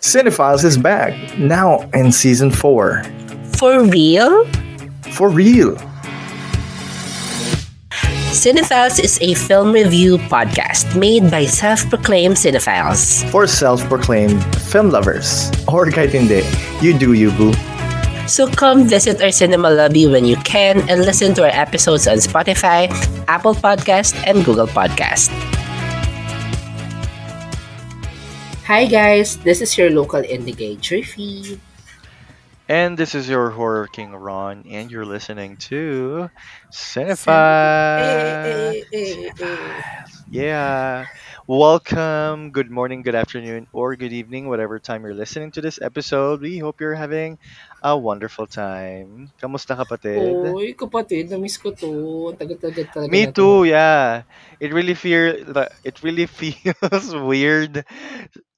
Cinephiles is back, now in season 4. For real? For real! Cinephiles is a film review podcast made by self-proclaimed cinephiles. For self-proclaimed film lovers. Or kahit hindi, you do you boo. So come visit our cinema lobby when you can and listen to our episodes on Spotify, Apple Podcast, and Google Podcast. Hi guys, this is your local indie gay Driffy. And this is your horror king Ron, and you're listening to Cinephiles. Hey, hey, hey, hey. Yeah. Welcome. Good morning, good afternoon, or good evening, whatever time you're listening to this episode. We hope you're having a wonderful time. Kamusta kapatid? Uy, kapatid, na-miss ko to. Ang tagal-tagal talaga Me natin. too, yeah. It really feel it really feels weird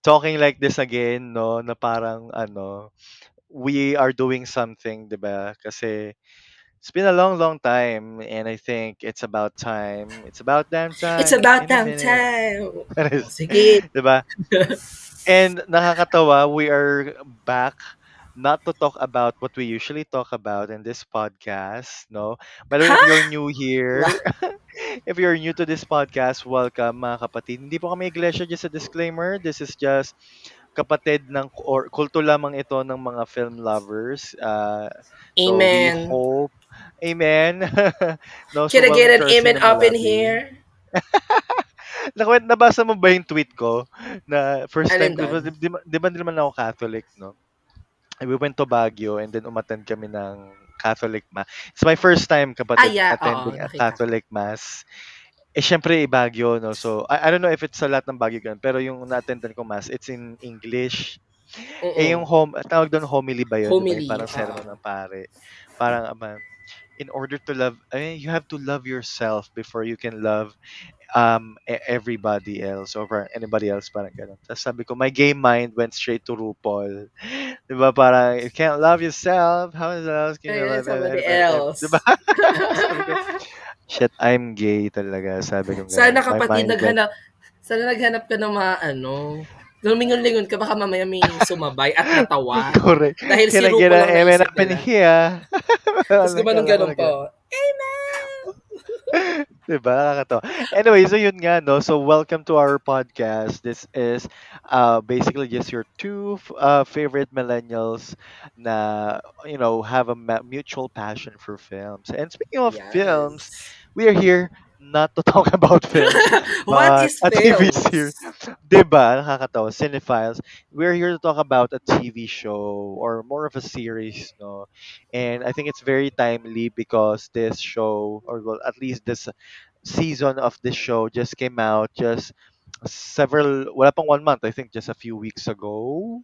talking like this again, no? Na parang ano, we are doing something, 'di ba? Kasi it's been a long, long time, and I think it's about time. It's about damn time. It's about damn time. Sige. 'di ba? And nakakatawa, we are back not to talk about what we usually talk about in this podcast, no? But if you're new here, if you're new to this podcast, welcome mga kapatid. Hindi po kami iglesia, just a disclaimer. This is just kapatid ng or kulto lamang ito ng mga film lovers. Uh, so we Amen. hope Amen. no, so Can I get an welcome amen up in lobby. here? Nakwent, nabasa mo ba yung tweet ko? Na first Alin time, di ba, doon? di, ba- di ba naman ako Catholic, no? We went to Baguio and then umattend kami ng Catholic Mass. It's my first time, kapatid, Ah, yeah. attending Oo, a. Catholic Mass. Eh, syempre, eh, Baguio, no? So, I, I don't know if it's sa lahat ng Baguio ganun, pero yung na-attendan ko Mass, it's in English. Oo. Eh, yung home, tawag doon homily ba yun? Homily, Yung parang oo. sermon ng pare. Parang, ama, in order to love, eh, you have to love yourself before you can love um e- everybody else or parang anybody else parang ganun. Tapos sabi ko, my gay mind went straight to RuPaul. Di ba? Parang, you can't love yourself, how else can you love somebody everybody else. Di ba? shit, I'm gay talaga. Sabi ko, Sana kapatid, naghanap, sana naghanap ka ng mga ano, lumingon-lingon ka, baka mamaya may sumabay at natawa. Correct. Dahil si Rupo lang an amen up in here? Tapos gumanong ganun po. Amen! Diba? Nakakatawa. Anyway, so yun nga, no? So welcome to our podcast. This is uh, basically just your two f- uh, favorite millennials na, you know, have a ma- mutual passion for films. And speaking of films, we are here not to talk about films. What but is a TV series. Diba? Nakakatawa. Cinephiles. We're here to talk about a TV show or more of a series, no? And I think it's very timely because this show, or well, at least this season of this show just came out just several, wala pang one month, I think just a few weeks ago.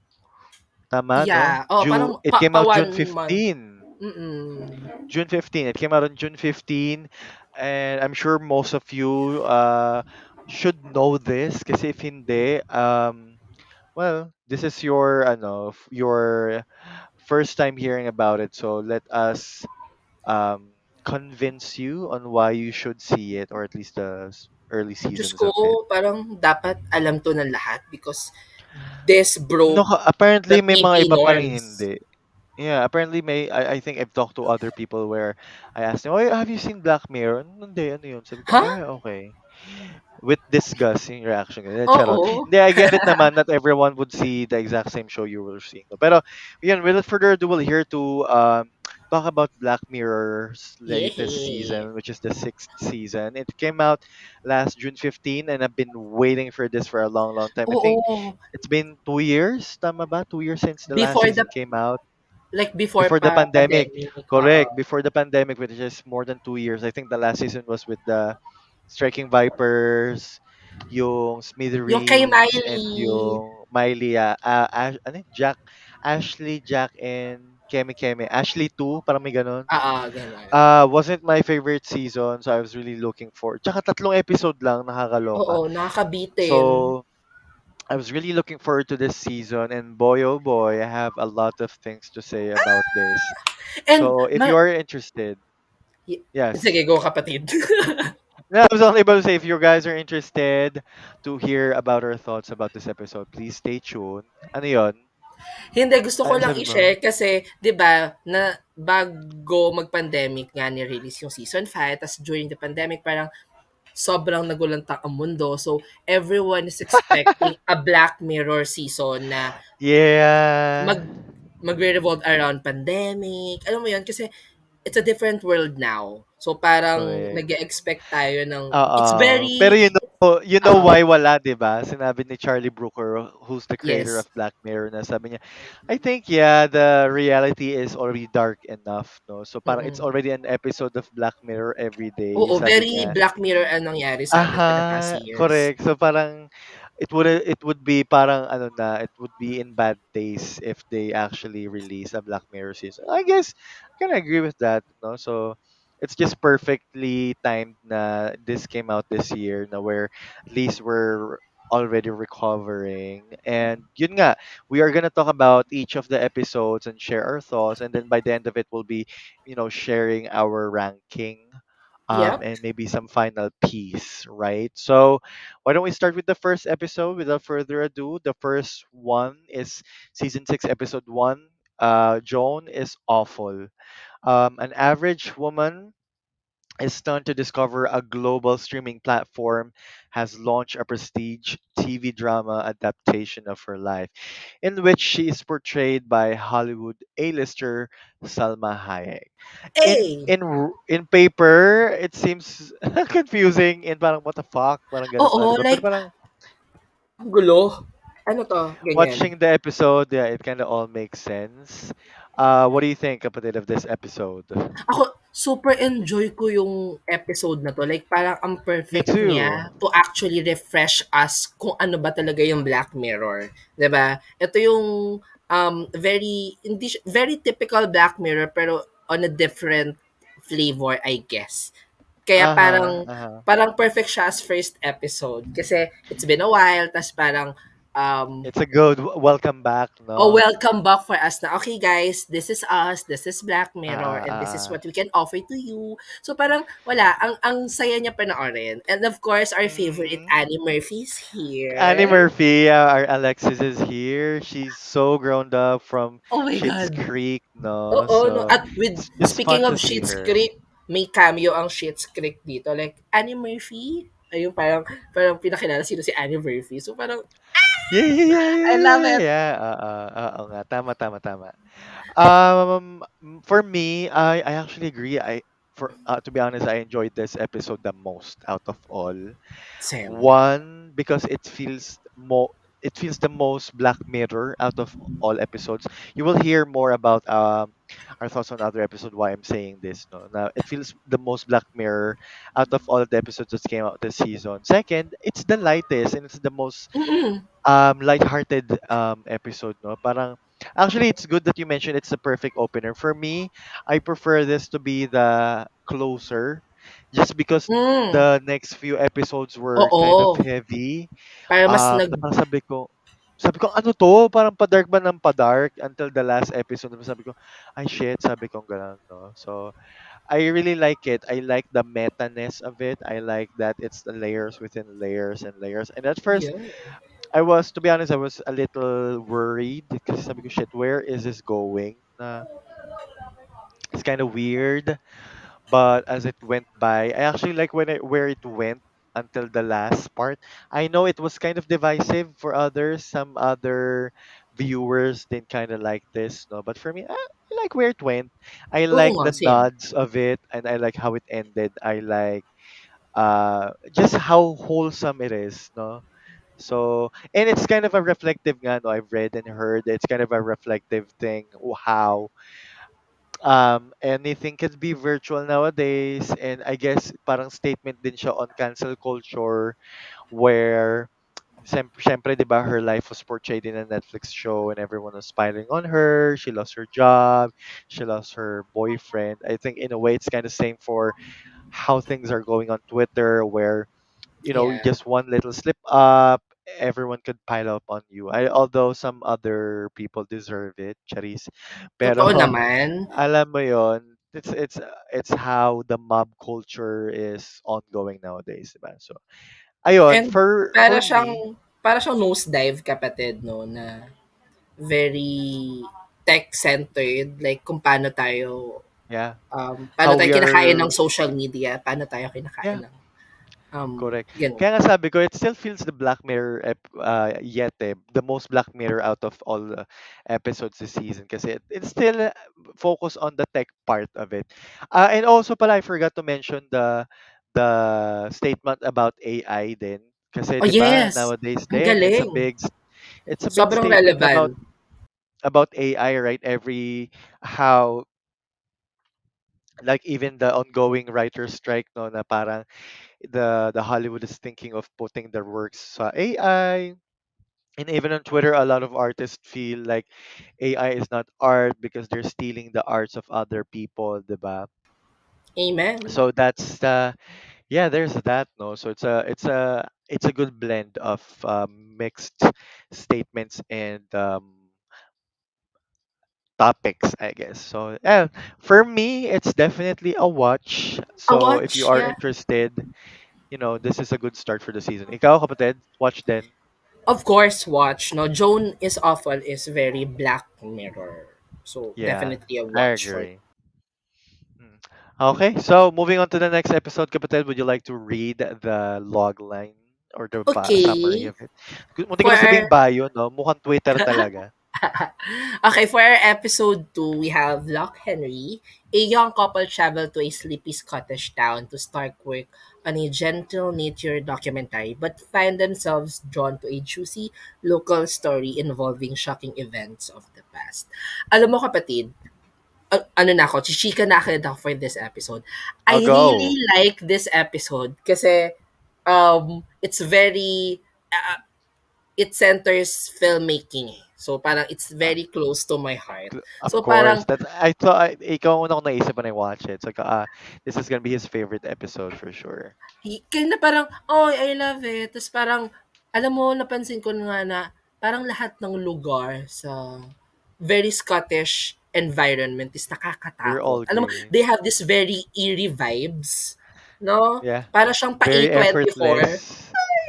Tama, Yeah. no? Oh, June, parang it pa- came pa out June one month. 15. Mm-mm. June 15. It came out on June 15. And I'm sure most of you uh, should know this kasi if hindi, um, well, this is your, ano, f- your first time hearing about it. So let us um, convince you on why you should see it or at least the s- early Diyos seasons ko, of it. parang dapat alam to ng lahat because this bro, No, ka- apparently may mga iba pa rin norms. hindi. Yeah, apparently may I, I think I've talked to other people where I asked them, "Oh, have you seen Black Mirror?" Hindi, ano yun? Sabi ko? "Ah, okay." With disgust yung reaction. Ganun, charot. Oo. Hindi, I get it naman. Not everyone would see the exact same show you were seeing. Pero, yun, without further ado, we're here to um, talk about Black Mirror's latest Yay. season, which is the sixth season. It came out last June 15, and I've been waiting for this for a long, long time. I think Oo. it's been two years, tama ba? Two years since the Before last season the- came out. Like before, Before the pa- pandemic. Correct. Oo. Before the pandemic, which is more than two years. I think the last season was with the Striking Vipers, yung Smithereens, Yung kay and Miley. yung Miley, ah, Ash, ano? Jack, Ashley, Jack, and Kemi Kemi. Ashley 2, parang may ganun. Ah, ah, ganun. Uh, wasn't my favorite season, so I was really looking for. Tsaka tatlong episode lang, nakakaloka. Oo, nakakabitin. So, I was really looking forward to this season, and boy, oh boy, I have a lot of things to say about this. And so, if you are interested, Y- yes. Sige, go kapatid. No, I was only able to say if you guys are interested to hear about our thoughts about this episode, please stay tuned. Ano yun? Hindi, gusto ko Ano lang sabi mo? i-share kasi, di ba, na bago mag-pandemic nga ni-release yung season 5, tas during the pandemic, parang sobrang nagulantang ang mundo. So, everyone is expecting a Black Mirror season na Yeah. mag magre-revolve around pandemic. Alam mo yun? Kasi it's a different world now. So, parang Correct. nag expect tayo ng, it's Oo. very, Pero you know, you know uh, why wala, 'di ba? Sinabi ni Charlie Brooker, who's the creator yes. of Black Mirror, na sabi niya, I think yeah, the reality is already dark enough, no? So parang it's Mm-mm. already an episode of Black Mirror every day, Oo, sabi very niya. Black Mirror ang nangyari sa atin for the past years. correct. So parang it would it would be parang ano na, it would be in bad taste if they actually release a Black Mirror season. I guess I can agree with that, no? So it's just perfectly timed na this came out this year na where at least we're already recovering and yun nga we are gonna talk about each of the episodes and share our thoughts and then by the end of it we'll be you know sharing our ranking um, Yep. and maybe some final piece, right? So, why don't we start with the first episode without further ado? The first one is season six, episode one. Uh, Joan is awful. Um, an average woman is stunned to discover a global streaming platform has launched a prestige TV drama adaptation of her life, in which she is portrayed by Hollywood A-lister Salma Hayek in Hey! in in paper it seems confusing and parang what the fuck parang ganun Oo, diba pero like, parang gulo. Ano to? Ganyan. watching the episode yeah it kind of all makes sense uh what do you think kapatid of this episode Ako, super enjoy ko yung episode na to. Like, parang ang me perfect too niya to actually refresh us kung ano ba talaga yung Black Mirror. 'Di ba? Ito yung um, very, hindi, very typical Black Mirror pero on a different flavor, I guess. Kaya aha parang, aha parang perfect siya as first episode. Kasi it's been a while, tas parang, um, it's a good welcome back Oh, no welcome back for us na, okay guys, this is us, this is Black Mirror, ah and this is ah what we can offer to you. So parang, wala, ang, ang saya niya panoorin. And of course, our favorite mm-hmm. Annie Murphy's Annie here. Murphy, uh, our Alexis is here. She's so grown up from Oh God. Creek, no? No. So At with, speaking of her. Creek, may cameo ang Schitt's Creek dito. Like, Annie Murphy? Ayun, parang, parang pinakilala sino si Annie Murphy. So parang, Yeah, yeah, yeah, yeah, I love yeah, it. yeah. Oo, oo nga. Tama, tama, tama. Um, for me, I, I actually agree. I for uh, to be honest, I enjoyed this episode the most out of all. Sam. One because it feels more it feels the most Black Mirror out of all episodes. You will hear more about um our thoughts on other episode why I'm saying this. No, now it feels the most Black Mirror out of all the episodes that came out this season. Second, it's the lightest and it's the most Mm-mm. um light-hearted um episode. No, parang actually it's good that you mentioned it's the perfect opener. For me, I prefer this to be the closer, just because Mm. the next few episodes were kind of Oo. heavy Para mas um, nag, parang sabi ko, sabi ko, ano to? Parang padark ba ng padark until the last episode. Sabi ko, ay shit, sabi ko gano'n, no? So, I really like it. I like the meta-ness of it. I like that it's the layers within layers and layers. And at first, yeah. I was, to be honest, I was a little worried because sabi ko, shit, where is this going? Na, it's kind of weird. but as it went by, I actually like when it where it went until the last part. I know it was kind of divisive for others. Some other viewers didn't kind of like this, no. But for me, I, I like where it went. I like the same. nods of it, and I like how it ended. I like uh just how wholesome it is, no. So and it's kind of a reflective nga, no. I've read and heard it's kind of a reflective thing. How um anything can be virtual nowadays and I guess parang statement din siya on cancel culture where sem- syempre 'di ba her life was portrayed in a Netflix show and everyone was piling on her. She lost her job. She lost her boyfriend. I think in a way it's kind of same for how things are going on Twitter where you know Yeah. just one little slip up everyone could pile up on you I although some other people deserve it charis pero Totoo naman. alam mo yon it's it's it's how the mob culture is ongoing nowadays diba so ayun And for para for me siyang para siyang nosedive kapatid no na very tech-centered, like kung paano tayo Yeah. um, paano How tayo kinakain ng social media, paano tayo yeah, kinakain ng um, correct. ganun. Kaya nga sabi ko, it still feels the Black Mirror ep- uh, yet eh, the most Black Mirror out of all the episodes this season kasi it, it's still uh, focused on the tech part of it. Uh, and also pala, I forgot to mention the the statement about AI din. Kasi Oh 'di ba yes, nowadays ang din it's a galing. big it's a big Sobrang statement about relevant. about AI right every how like even the ongoing writer strike no na parang the the Hollywood is thinking of putting their works sa AI and even on Twitter a lot of artists feel like AI is not art because they're stealing the arts of other people diba Amen. so that's the yeah there's that no? So it's a it's a it's a good blend of um, mixed statements and um, topics i guess so yeah for me it's definitely a watch A so if you watch, are yeah. interested you know, this is a good start for the season. Ikaw, kapatid, watch then. Of course, watch. No, Joan is awful is very Black Mirror. So Yeah, definitely a I watch for agree. Mm. Okay, so moving on to the next episode, kapatid, would you like to read the log line or the ba- summary Okay. of it? Munti ko For na sabing our bio, no? Mukhang Twitter talaga. okay, for our episode 2, we have Loch Henry. A young couple travel to a sleepy Scottish town to start work on a gentle nature documentary but find themselves drawn to a juicy local story involving shocking events of the past. Alam mo kapatid, ano na ako, chichika na agad ako for this episode. I'll really like this episode kasi um, it's very uh, it centers filmmaking. Eh. So parang it's very close to my heart. Of so course. parang That's, I thought I, ikaw una ko naisip when I watch it. So uh, this is gonna be his favorite episode for sure. Kaya na parang oh I love it. Tapos parang alam mo napansin ko nga na parang lahat ng lugar sa very Scottish environment is nakakatakot. Alam mo, they have this very eerie vibes, no? Yeah. Para siyang pa-A24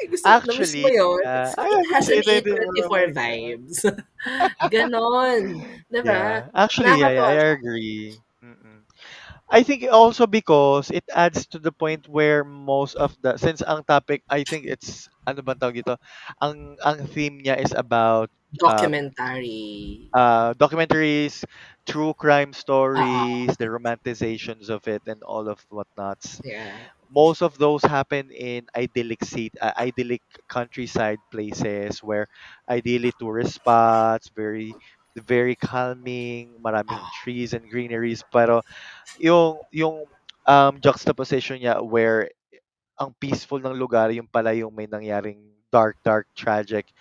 gusto, namiss mo Actually, yun? I it has an appreciate it. A24 vibes. Ganon. Diba? Yeah, actually, yeah, yeah, I agree. Mm-mm. I think also because it adds to the point where most of the since ang topic I think it's ano ba tawag ito ang ang theme niya is about um Documentary. uh documentaries true crime stories the romanticizations of it and all of whatnots Yeah. Most of those happen in idyllic seat uh, idyllic countryside places where ideally tourist spots very very calming maraming Oo. trees and greeneries pero yung yung um juxtaposition niya where ang peaceful ng lugar yung pala yung may nangyaring dark dark tragic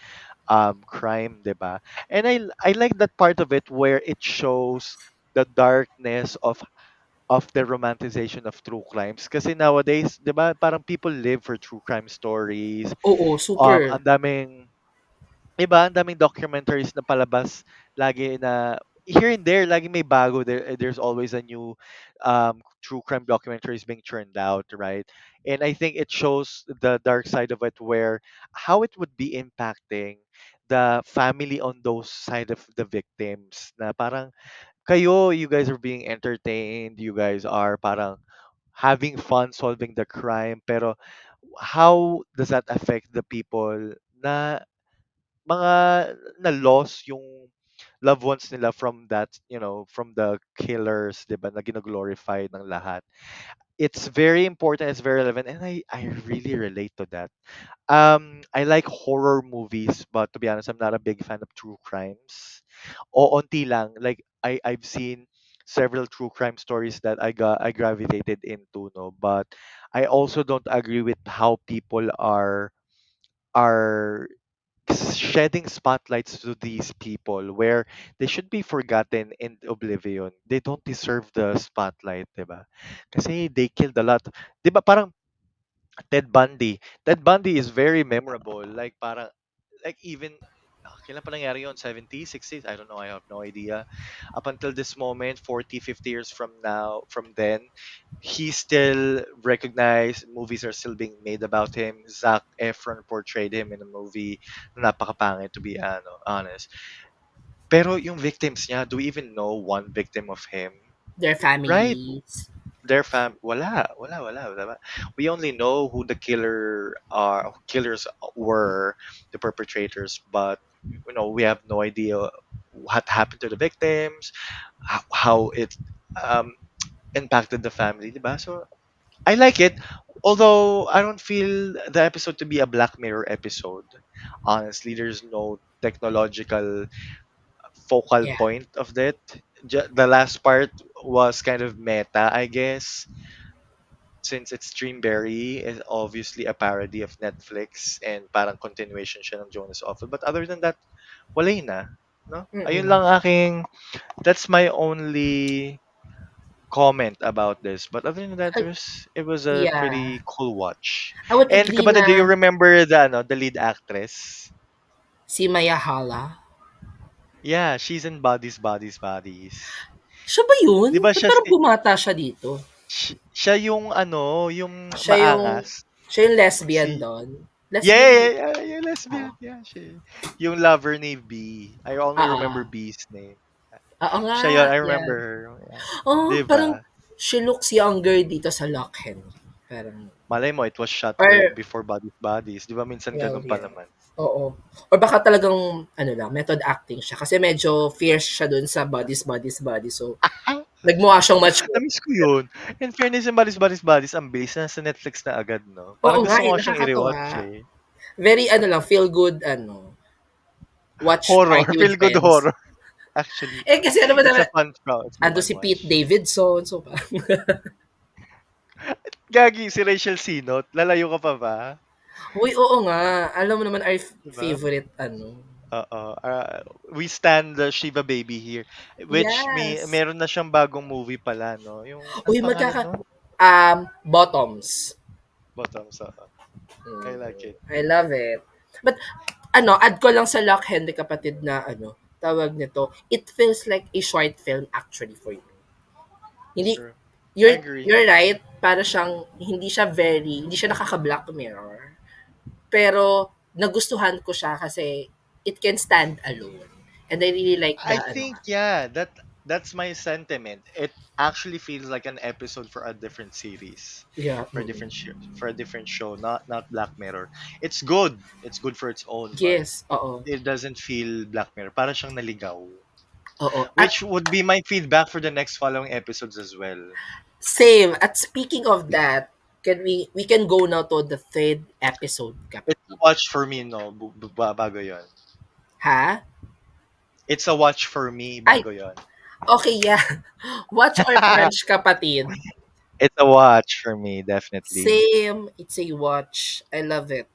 um crime 'di ba and i i like that part of it where it shows the darkness of of the romanticization of true crimes kasi nowadays 'di ba parang people live for true crime stories Oo, um super. ang daming Iba, ang daming documentaries na palabas lagi na here and there, lagi may bago. There, there's always a new um, true crime documentaries being churned out, right? And I think it shows the dark side of it, where how it would be impacting the family on those side of the victims. Na parang kayo, you guys are being entertained, you guys are parang having fun solving the crime, pero how does that affect the people na mga na-lost yung loved ones nila from that, you know, from the killers, killers, 'di ba, na gino-glorify ng lahat. It's very important, it's very relevant, and I I really relate to that. Um, I like horror movies, but to be honest, I'm not a big fan of true crimes. O onti lang, like I I've seen several true crime stories that I got I gravitated into, no, but I also don't agree with how people are are shedding spotlights to these people where they should be forgotten in oblivion. They don't deserve the spotlight, ba? Kasi they killed a lot. ba parang Ted Bundy. Ted Bundy is very memorable. Like parang like even kailan pa nangyari yun? 70s, 60s? I don't know. I have no idea. Up until this moment, 40, 50 years from now, from then, he's still recognized. Movies are still being made about him. Zac Efron portrayed him in a movie na napakapangit, to be ano, honest. Pero yung victims niya, do we even know one victim of him? Their families. Right? Their fam wala, wala, wala, wala. We only know who the killer are, killers were, the perpetrators, but you know, we have no idea what happened to the victims, how, how it um impacted the family, diba? So I like it, although I don't feel the episode to be a Black Mirror episode. Honestly, there's no technological focal Yeah. point of that. Ju- The last part was kind of meta, I guess, since it's Dreamberry is obviously a parody of Netflix and parang continuation siya ng Jonas Awful. But other than that, wala na. No? Ayun Mm-mm. lang aking, that's my only comment about this. But other than that, it was, it was a yeah. pretty cool watch. I would And agree kapatid, do you na remember the, ano, the lead actress? si Maya Hala. Yeah, she's in Bodies, Bodies, Bodies. Siya ba yun? Di ba siya parang bumata siya dito? Si- siya yung ano, yung Siya yung, maangas. siya yung lesbian Si, doon. yeah, Lesbian yeah, ba? yeah, yeah, lesbian. Oo. Yeah, siya. Yung lover ni B. I only Oo. remember B's name. Oo nga, Siya yun, I yeah. remember her. Yeah. Oh, Di parang she looks younger dito sa Lock Henry. Parang, Malay mo, it was shot or, before Bodies, Bodies. Di ba minsan well, ganun pa yeah. naman. Oo. Or baka talagang, ano lang, method acting siya. Kasi medyo fierce siya dun sa bodies, bodies, bodies. So, nagmukha siyang mature. Namiss ko yun. In fairness, yung Bodies, Bodies, Bodies, ang base na sa Netflix na agad, no? Parang Oo gusto ko eh, siyang i-rewatch eh. Very, ano lang, feel good, ano, watch Horror. Feel good friends. horror. Actually. Eh, kasi ano ba naman, ando si Pete. Davidson, so parang, Gagi, si Rachel Sinot. Lalayo ka pa ba? uy, oo nga, alam mo naman our Diba? favorite, ano. Oo. ah, we stand the Shiva Baby here. Which may Yes. meron na siyang bagong movie pala, no? Yung ano Uy, pangalan magkaka, no? um, bottoms. Bottoms. oo. I Mm, like it. I love it. But, ano, add ko lang sa Lock Henry kapatid na, ano, tawag nito, it feels like a short film actually for you. Hindi, True. I you're, agree. you're right, para siyang, hindi siya very, hindi siya nakaka-black mirror. Pero, nagustuhan ko siya kasi it can stand alone. And I really like the, I ano, think yeah, that that's my sentiment. It actually feels like an episode for a different series, yeah. for a different show, for a different show, not not Black Mirror. It's good. It's good for its own, Yes, oo. it doesn't feel Black Mirror. Para siyang naligaw. Oo. At Which would be my feedback for the next following episodes as well. same. At speaking of that, can we we can go now to the third episode, It's kapatid. watch for me, no? Bu- ba- Bago yon. Ha? It's a watch for me, Ay, bago yon. okay, yeah. Watch or French, kapatid. it's a watch for me, definitely. Same. It's a watch. I love it.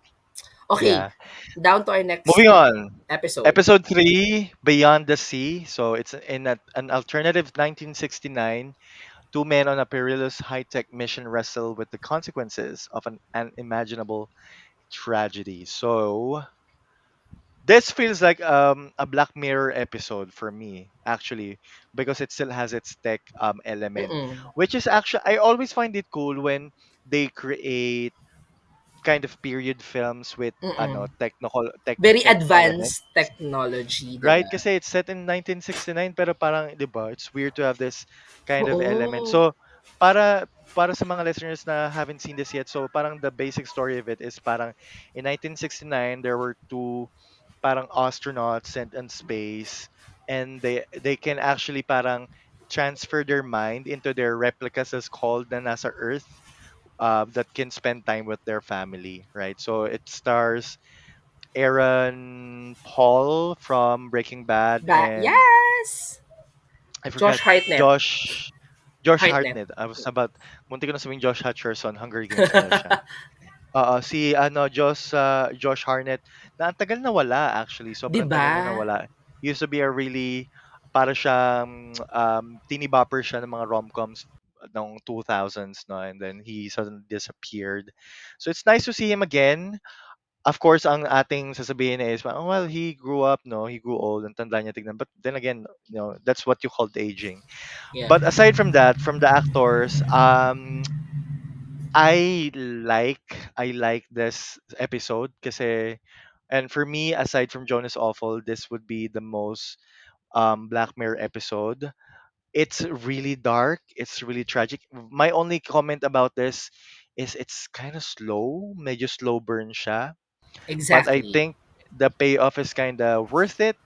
Okay, Yeah. down to our next Moving on. episode. Episode 3, Beyond the Sea. So it's in a, an alternative 1969. Two men on a perilous high tech mission wrestle with the consequences of an unimaginable tragedy. So this feels like um, a Black Mirror episode for me, actually, because it still has its tech um, element, Mm-mm. which is actually, I always find it cool when they create kind of period films with ano Mm-mm. technical tech Very tech element advanced technology, Right? Kasi it's set in 1969 pero parang, 'di ba, it's weird to have this kind of element. Oo. So, para para sa mga listeners na haven't seen this yet, so parang the basic story of it is parang in 1969 there were two parang astronauts sent in space and they they can actually parang transfer their mind into their replicas as called na nasa Earth uh, that can spend time with their family, right? So it stars Aaron Paul from Breaking Bad Ba- and yes! I Josh Hartnett. Josh Josh Hartnett. Hartnett. I was about munti ko na sabing Josh Hutcherson, Hunger Games na siya. Oo, si ano Josh uh, Josh Hartnett na ang tagal na wala actually. Sobrang tagal na diba? He used to be a really para siyang um teeny bopper siya ng mga rom-coms ng 2000s no and then he suddenly disappeared. So it's nice to see him again. Of course, ang ating sasabihin is, oh, well, he grew up, no? He grew old, ang tanda niya tignan. But then again, you know, that's what you call aging. Yeah. But aside from that, from the actors, um, I like I like this episode kasi and for me aside from Jonas Awful this would be the most um, Black Mirror episode. It's really dark. It's really tragic. My only comment about this is it's kind of slow. Medyo slow burn siya. But I Exactly. think the payoff is kind of worth it.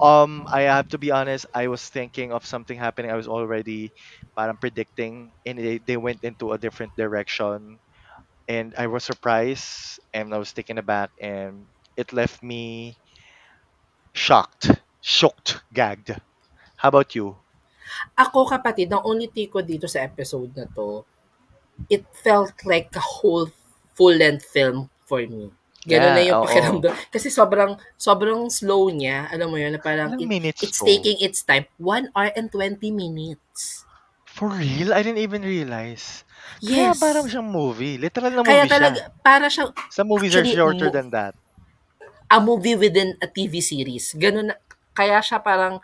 Um, I have to be honest. I was thinking of something happening. I was already, parang predicting, and they, they went into a different direction. And I was surprised, and I was taken aback, and it left me shocked, shocked, gagged. How about you? Ako kapatid, ang only take dito sa episode na 'to, it felt like a whole full-length film for me. Gano'n na Yeah, yung oo. pakiramdam. Kasi sobrang sobrang slow niya, alam mo yun, na parang it minutes it's to? taking its time. 1 hour and 20 minutes. For real? I didn't even realize. Kaya parang Yes. siyang movie. Literal na Kaya movie siya. talaga, para siyang, Some movies are actually, shorter mo- than that. a movie within a TV series. Ganun na, kaya siya parang,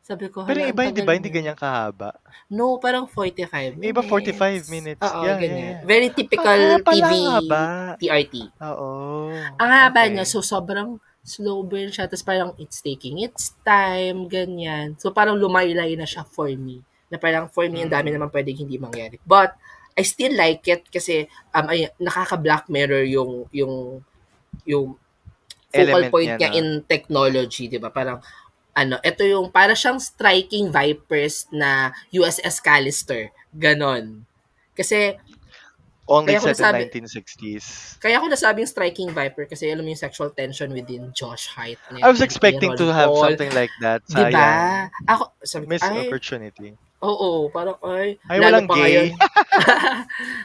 sabi ko, Pero iba, tagal ba? Hindi ganyan kahaba. No, parang 45 Yung minutes. iba 45 minutes. Oo, Yeah, ganyan. yeah. Very Ah, typical pala TV haba. TRT. Oo. Ang haba Okay. niya, so sobrang slow burn siya. Tapos parang it's taking its time, ganyan. So parang lumaylay na siya for me. Na parang for me, ang dami Mm. naman pwedeng hindi mangyari. But, I still like it kasi um, ay, nakaka-black mirror yung, yung, yung focal Element point niya, niya no? in technology, di ba? Parang, ano, ito yung, para siyang striking Vipers na USS Callister. Ganon. Kasi, Only Kaya set in nasabi- 1960s. kaya ako nasabing striking Viper kasi alam mo yung sexual tension within Josh Height. I was expecting to have something like that. Di ba? Sayang. Ako, sabi ko, Missed ay, opportunity. oo, parang, ay, Ay, walang gay.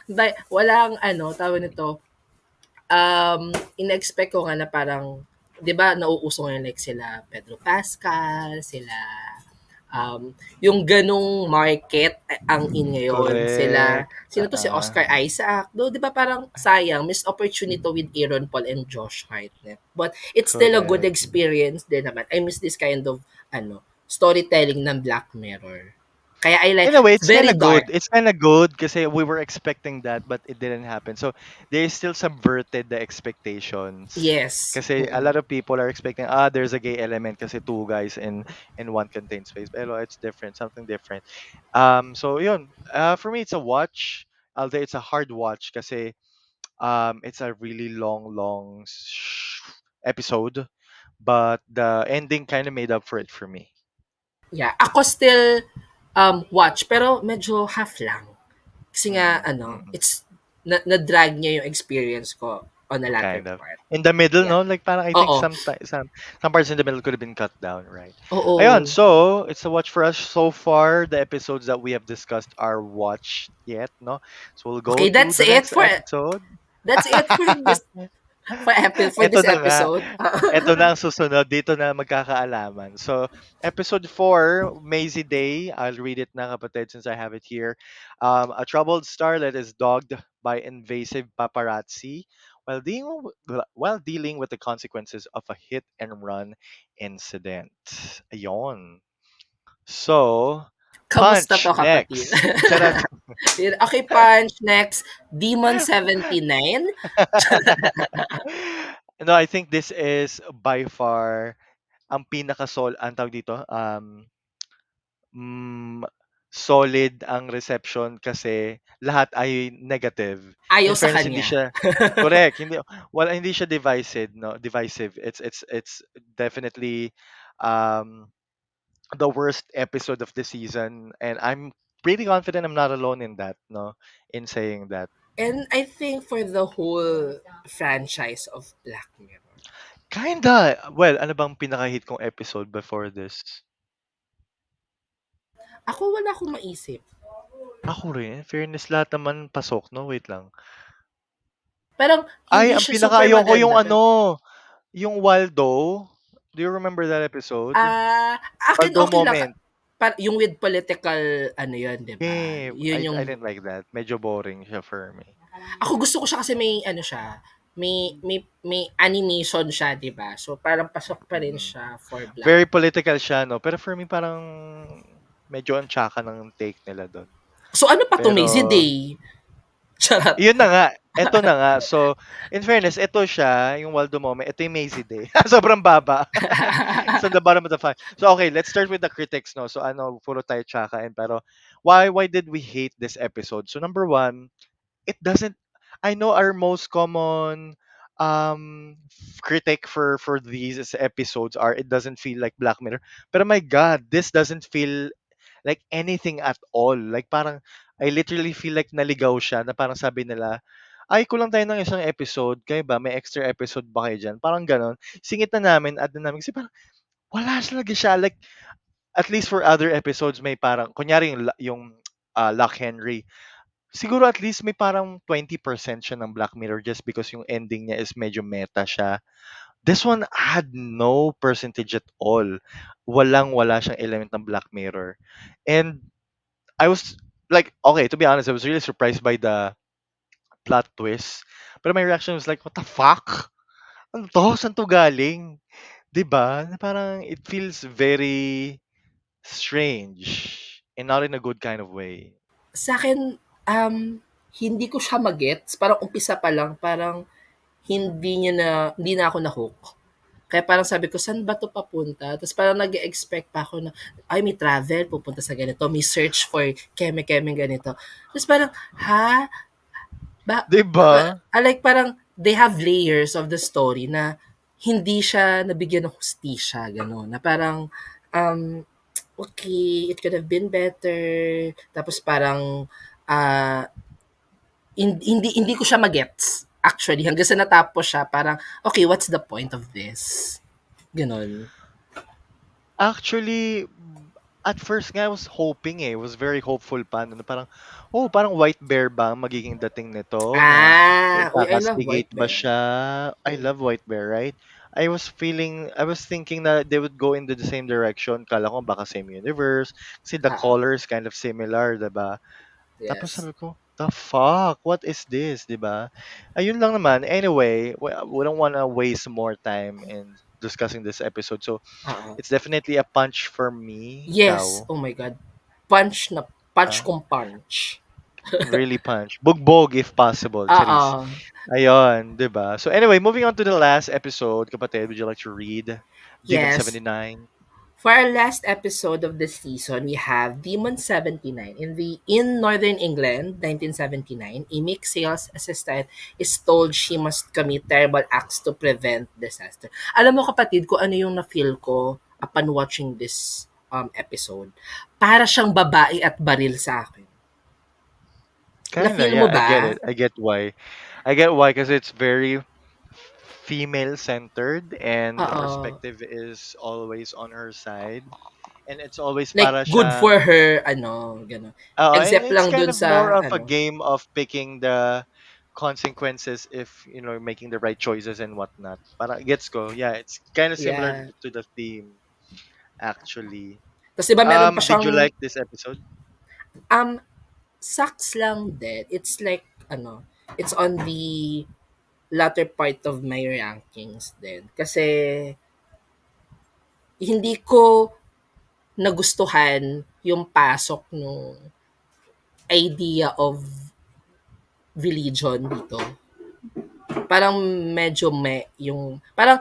walang, ano, tawag nito, um, in-expect ko nga na parang, di ba, nauuso ngayon like sila Pedro Pascal, sila, um, yung ganong market eh, ang in ngayon. Correct. Sila, sino to si. Oscar Isaac? Do, di ba parang sayang, missed opportunity with Aaron Paul and Josh Hartnett. But it's still a good Correct. experience din naman. I miss this kind of, ano, storytelling ng Black Mirror. Kaya I like, In a way, it's very kind of good. dark. It's kind of good kasi we were expecting that but it didn't happen. So, they still subverted the expectations. Yes. Kasi a lot of people are expecting, ah, there's a gay element kasi two guys in in one contained space. Pero it's different, something different. Um, so yun, uh, for me, it's a watch. Although it's a hard watch kasi um, it's a really long, long sh- episode. But the ending kind of made up for it for me. Yeah. Ako still um, watch, pero medyo half lang. Kasi nga, Mm, ano, it's, na, na-drag niya yung experience ko on the latter Kind of. part. In the middle, Yeah. no? Like parang I think Oo. some, some some parts in the middle could have been cut down, right? Oo. Ayun, so it's a watch for us so far. The episodes that we have discussed are watched yet, no? So we'll go Okay, that's it for- episode. That's it for this for, epi- for Ito this na episode. Ito na ang susunod. Dito na magkakaalaman. So, episode 4, Maisie Day. I'll read it na kapatid since I have it here. Um, a troubled starlet is dogged by invasive paparazzi while dealing, while dealing with the consequences of a hit and run incident. Ayon. So, Kamusta Punch to, kapatid? okay, Punch. Next, Demon 79. no, I think this is by far ang pinaka-sol, ang tawag dito, um, mm, solid ang reception kasi lahat ay negative. Ayaw In sa fairness, hindi kanya. siya correct. Hindi wala hindi siya divisive, no? Divisive. It's it's it's definitely um the worst episode of the season and I'm pretty confident I'm not alone in that, no? In saying that. And I think for the whole franchise of Black Mirror. Kinda. Well, ano bang pinaka-hit kong episode before this? Ako wala akong maisip. Ako rin. Fairness, lahat naman pasok, no? Wait lang. Parang Ay, ang pinaka ayoko yung ano, yung Waldo. Do you remember that episode? Ah, akin Waldo okay lang. moment. Pa- yung with political, ano yun, di ba? Eh, Yun I, yung, I didn't like that. Medyo boring siya for me. ako gusto ko siya kasi may, ano siya, may, may, may animation siya, di ba? So, parang pasok pa rin Mm. siya for Black. Very political siya, no? Pero for me, parang medyo ang tsaka ng take nila doon. so, ano pa to, Pero- Maisie Day? Charot. Yun na nga. Eto na nga. So, in fairness, ito siya, yung Waldo Moment. Ito yung Mazy Day. Sobrang baba. so, the bottom of the five. So, okay, let's start with the critics, no? So, ano, puro tayo tsakain. Pero, why, why did we hate this episode? So, number one, it doesn't, I know our most common um critic for for these episodes are it doesn't feel like Black Mirror. But my God, this doesn't feel like anything at all. Like parang I literally feel like naligaw siya na parang sabi nila, ay kulang tayo ng isang episode, kayo ba may extra episode ba kayo dyan? Parang ganon. Singit na namin, add na namin. Kasi parang wala talaga siya. Like, at least for other episodes, may parang, kunyari yung, yung uh, Lock Henry, siguro at least may parang 20% siya ng Black Mirror just because yung ending niya is medyo meta siya. This one had no percentage at all. Walang wala siyang element ng Black Mirror. And I was like, okay, to be honest, I was really surprised by the plot twist. Pero my reaction was like, what the fuck? Ano to? Saan to galing? 'Di ba? Parang it feels very strange and not in a good kind of way. Sa akin, um, hindi ko siya magets. Parang umpisa pa lang, parang hindi niya na, hindi na ako na-hook. Kaya parang sabi ko, saan ba to papunta? Tapos parang nag expect pa ako na, ay, may travel, pupunta sa ganito. May search for keme-keme ganito. Tapos parang, ha? Ba, 'Di ba? I like parang they have layers of the story na hindi siya nabigyan ng hustisya, gano'n. Na parang, um, okay, it could have been better. Tapos parang, ah, hin- hindi, hindi ko siya magets. Actually, hanggang sa natapos siya, parang, okay, what's the point of this? Ganon. Actually, at first nga I was hoping eh, was very hopeful pa na parang oh, parang white bear ba ang magiging dating nito Ah, uy, I love White ba Bear. siya? I love white bear, right? I was feeling, I was thinking na they would go into the same direction. Kala ko baka same universe. Kasi the Ah, color is kind of similar, diba? Tapos yes. sabi ko, the fuck? What is this? 'Di ba? Ayun lang naman. Anyway, we, we don't wanna waste more time in discussing this episode. So, Oo. it's definitely a punch for me. Yes. Ikaw, Oh my God. Punch na, punch ah, kong punch. really punch. Bugbog if possible. Charis. Oo. Ayun, 'di ba? So anyway, moving on to the last episode, kapatid, would you like to read Demon Yes. 79? For our last episode of the season, we have Demon 79. In the in Northern England, 1979, a mixed sales assistant is told she must commit terrible acts to prevent disaster. Alam mo kapatid, ko ano yung na-feel ko upon watching this um, episode. Para siyang babae at baril sa akin. Kinda, Na-feel yeah, mo I ba? get it. I get why. I get why because it's very female centered and the perspective is always on her side and it's always Like, para good siya for her, ano, gano'n. Oo, and Except it's lang kind dun of more sa, of a game of picking the consequences if you know making the right choices and whatnot. Para gets ko. Yeah, it's kind of similar yeah. to the theme actually. Tapos diba meron Um pa did you like this episode? um, sucks lang din. It's like, ano, it's on the latter part of my rankings din. Kasi, hindi ko nagustuhan yung pasok nung idea of religion dito. Parang medyo me yung parang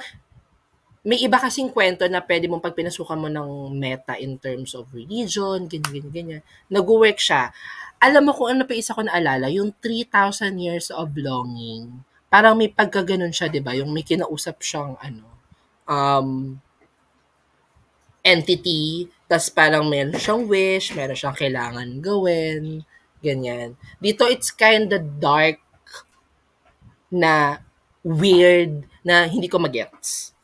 may iba kasing kwento na pwede mong pag pinasukan mo ng meta in terms of religion, ganyan, ganyan, ganyan. Nag-work siya. Alam mo kung ano pa isa ko naalala, yung 3,000 years of longing. Parang may pagkaganon siya, di ba? Yung may kinausap siyang ano, um, entity, tas parang meron siyang wish, meron siyang kailangan gawin, ganyan. Dito, it's kind of dark na weird na hindi ko magets.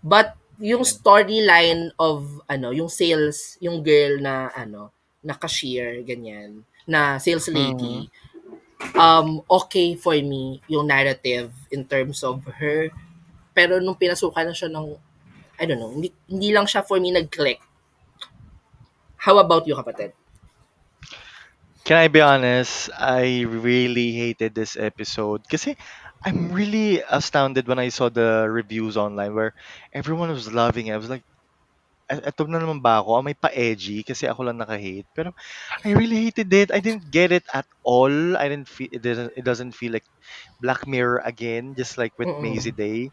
But yung Mm. storyline of ano, yung sales, yung girl na ano, na cashier ganyan, na sales lady, um okay for me yung narrative in terms of her. Pero nung pinasukan na siya ng I don't know, hindi, hindi lang siya for me nag-click. How about you, kapatid? Can I be honest? I really hated this episode kasi I'm really astounded when I saw the reviews online where everyone was loving it. I was like eto na naman ba ako? May pa-edgy kasi ako lang naka-hate. Pero I really hated it. I didn't get it at all. I didn't feel it doesn't it doesn't feel like Black Mirror again, just like with Maisie Mm. Day.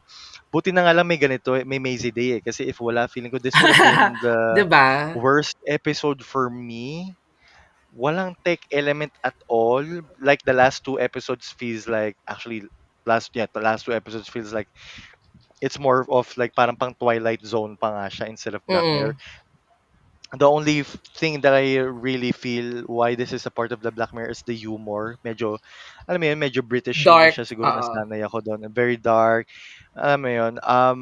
Buti na nga lang may ganito, eh, may Maisie Day eh. Kasi if wala, feeling ko this would have been the 'Di ba? worst episode for me. Walang tech element at all. Like the last two episodes feels like actually last yeah, the last two episodes feels like it's more of like parang pang Twilight Zone pa nga siya instead of Black Mirror. Mm. The only thing that I really feel why this is a part of the Black Mirror is the humor. Medyo, alam mo yun, medyo British Dark, siya. Siguro oo. nasanay ako doon. Very dark. Alam mo yun. Um,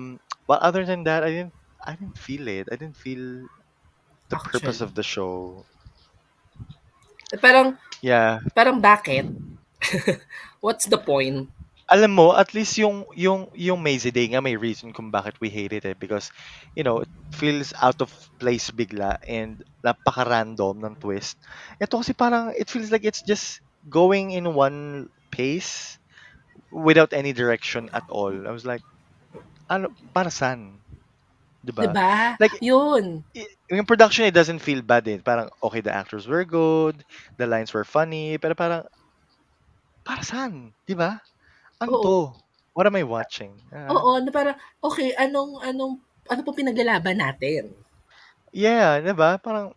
but other than that, I didn't, I didn't feel it. I didn't feel the purpose Actually. of the show. Parang Yeah. parang bakit? What's the point? Alam mo, at least yung yung yung Maisie Day nga may reason kung bakit we hated it because you know, it feels out of place bigla and napaka-random ng twist. Ito kasi parang it feels like it's just going in one pace without any direction at all. I was like, ano, para saan? 'Di ba? ba? Like Yun. yung production it doesn't feel bad eh. Parang okay, the actors were good, the lines were funny, pero parang para saan? 'Di ba? Ano Oo. to? What am I watching? Ah. Oo, na parang okay, anong anong ano pong pinaglalaban natin? Yeah, 'di ba? Parang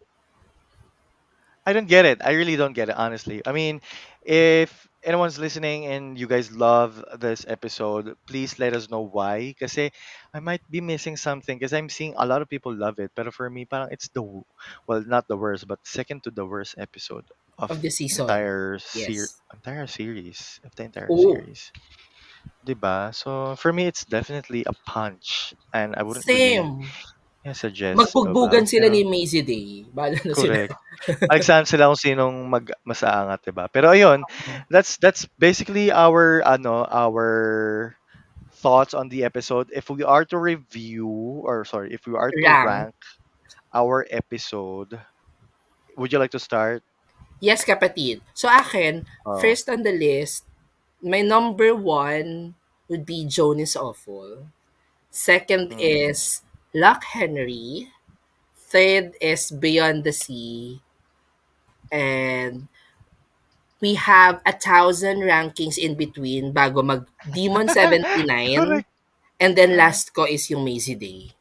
I don't get it. I really don't get it, honestly. I mean, if anyone's listening and you guys love this episode, please let us know why. Kasi I might be missing something because I'm seeing a lot of people love it. But for me, parang it's the w- well, not the worst, but second to the worst episode of Of the season. entire ser- Yes. entire series of the entire Oo. series. 'Di ba? So for me, it's definitely a punch, and I wouldn't really Same. Yeah, suggest. Magpugbugan Diba? sila Pero ni Maisie Day. Bahala na sila. correct. Alexander sila kung sinong mag masaangat, 'di ba? Pero ayun, that's that's basically our ano, our thoughts on the episode. If we are to review or sorry, if we are to Rank. rank our episode, would you like to start? Yes, kapatid. So akin, Oh. first on the list, my number one would be Joan is Awful. Second Mm. is Luck Henry. Third is Beyond the Sea. And we have a thousand rankings in between bago mag Demon 79. Correct. And then last ko is yung Maisie Day.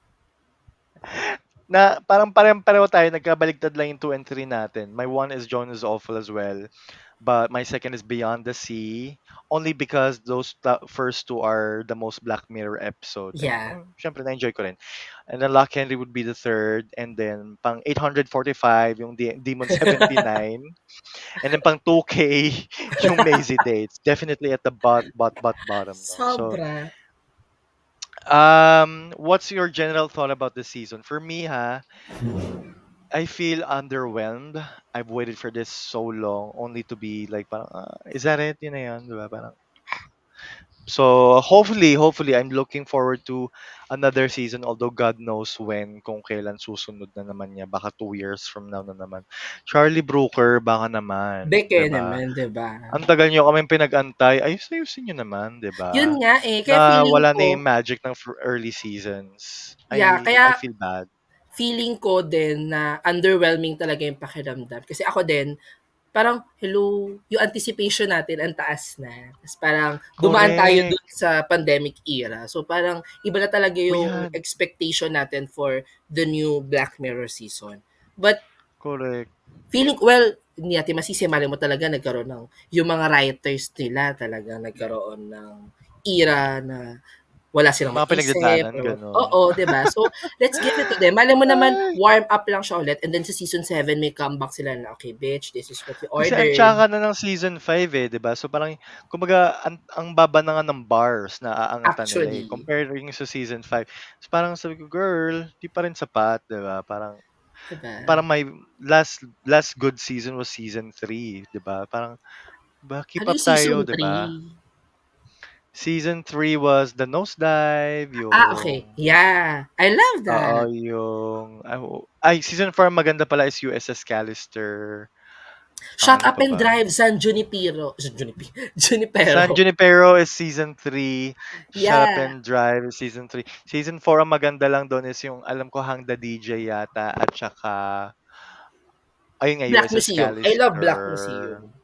Na parang parang-pareho tayo, nagkabaligtad lang yung 2 and 3 natin. My one is John is Awful as well. But my second is Beyond the Sea. Only because those ta- first two are the most Black Mirror episodes. And, Yeah. syempre, na-enjoy ko rin. And then Lock Henry would be the third. And then pang 845, yung De- Demon 79. and then pang 2K, yung Maisie Day. It's definitely at the bot, bot, bot, bottom. No? So, Sobra. um, what's your general thought about the season? For me, ha, I feel underwhelmed. I've waited for this so long, only to be like, parang, ah, is that it? Yun na yun, diba? Parang, so hopefully, hopefully, I'm looking forward to another season. Although God knows when, kung kailan susunod na naman niya. Baka two years from now na naman. Charlie Brooker, baka naman. Beke diba? naman, diba? Ang tagal nyo kami pinag-antay. Ayos-ayusin nyo naman, diba? Yun nga eh. Kaya na feeling wala ko, na yung magic ng early seasons. Yeah, I, kaya- I feel bad. Feeling ko din na underwhelming talaga yung pakiramdam. Kasi ako din, parang, hello, yung anticipation natin ang taas na. Tapos parang, dumaan tayo Correct. dun sa pandemic era. So parang, iba na talaga yung yan. expectation natin for the new Black Mirror season. But, Correct. feeling, well, hindi natin masisi, mali mo talaga nagkaroon ng, yung mga writers nila talaga nagkaroon ng era na wala silang Mga pinagdadaanan, ganun. Oo, di ba? So, let's give it to them. Mali mo naman, warm up lang siya ulit. And then sa season 7, may comeback sila na, okay, bitch, this is what you Kasi ordered. ang tsaka na ng season 5 eh, 'di ba? So parang kumbaga ang, ang baba na nga ng bars na aangatan nila Actually. eh, comparing sa season 5. So parang sabi ko, girl, di pa rin sapat, 'di ba? Parang Diba? parang my last last good season was season 3, 'di ba? Parang ba keep ano up tayo, 'di ba? 3? Season 3 was The Nosedive, yung Ah, okay. Yeah. I love Oo, that. yung ay, ay season 4 maganda pala is USS Callister. Shut ano Up pa and ba? Drive, San Junipero. San Junipero. Junipero. San Junipero is season 3. Shut Up Yeah. and Drive is season 3. Season 4, ang maganda lang doon is yung, alam ko, Hang the DJ yata, at saka, ayun nga, Black USS Museum. I love Black Callister. Museum.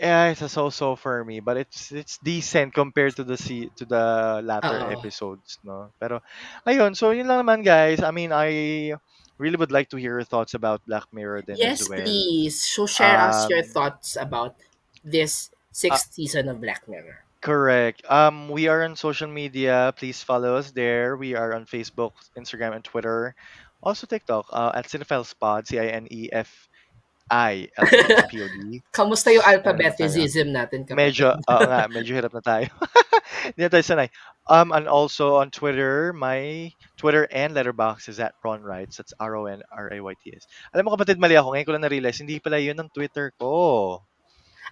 Yeah, it's a so-so for me, but it's it's decent compared to the se- to the latter Oo. episodes, no? Pero ayun, so yun lang naman guys. I mean, I really would like to hear your thoughts about Black Mirror then Yes, well. please. So share us your Um, thoughts about this sixth season of Black Mirror. Correct. Um, we are on social media. Please follow us there. We are on Facebook, Instagram, and Twitter. Also TikTok uh, at Cinephiles Pod, C I N E F I L S P O D. Kamusta yung alphabetism natin kapatid? Medyo, oo nga, medyo hirap na tayo. Hindi na tayo sanay. Um, and also on Twitter, my Twitter and letterbox is at Ron Writes. That's R-O-N-R-A-Y-T-S. Alam mo kapatid, mali ako. Ngayon ko lang na-realize, hindi pala yun ang Twitter ko.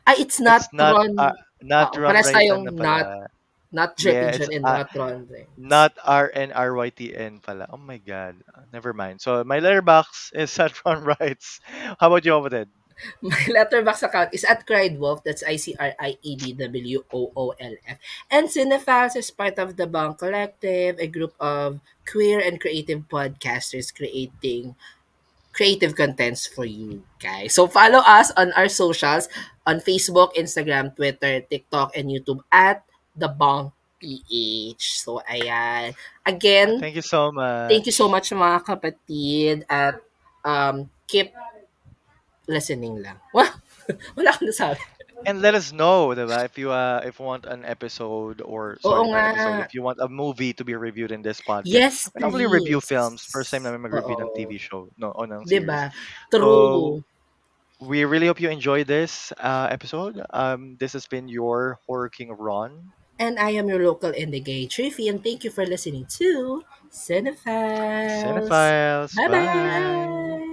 Ah, it's not, It's not, Ron, uh, not Oo, Ron Writes tayong na not, pala. not Yeah, Jerry it's, and uh, not Ron Reigns. Not R-N-R-Y-T-N pala. Oh my God. Never mind. So, my letterbox is at Ron Writes. How about you, kapatid? My letterbox account is at Cried Wolf. That's I C R I E D W O O L F. And Cinephals is part of the Bang Collective, a group of queer and creative podcasters creating creative contents for you guys. So follow us on our socials on Facebook, Instagram, Twitter, TikTok, and YouTube at the Bang PH. So ayan. Again, Thank you so much. thank you so much mga kapatid at um, keep listening lang. Wala akong nasabi. And let us know, diba? If you uh if you want an episode or sorry, Oo an episode, if you want a movie to be reviewed in this podcast. Yes, normally review films. First time namin mag-review ng TV show. No, o ng series. Diba? True. We really hope you enjoyed this uh, episode. Um, this has been your Horror King Ron. And I am your local indie gay Triffy, and thank you for listening to Cinephiles. Cinephiles. Bye-bye. Bye.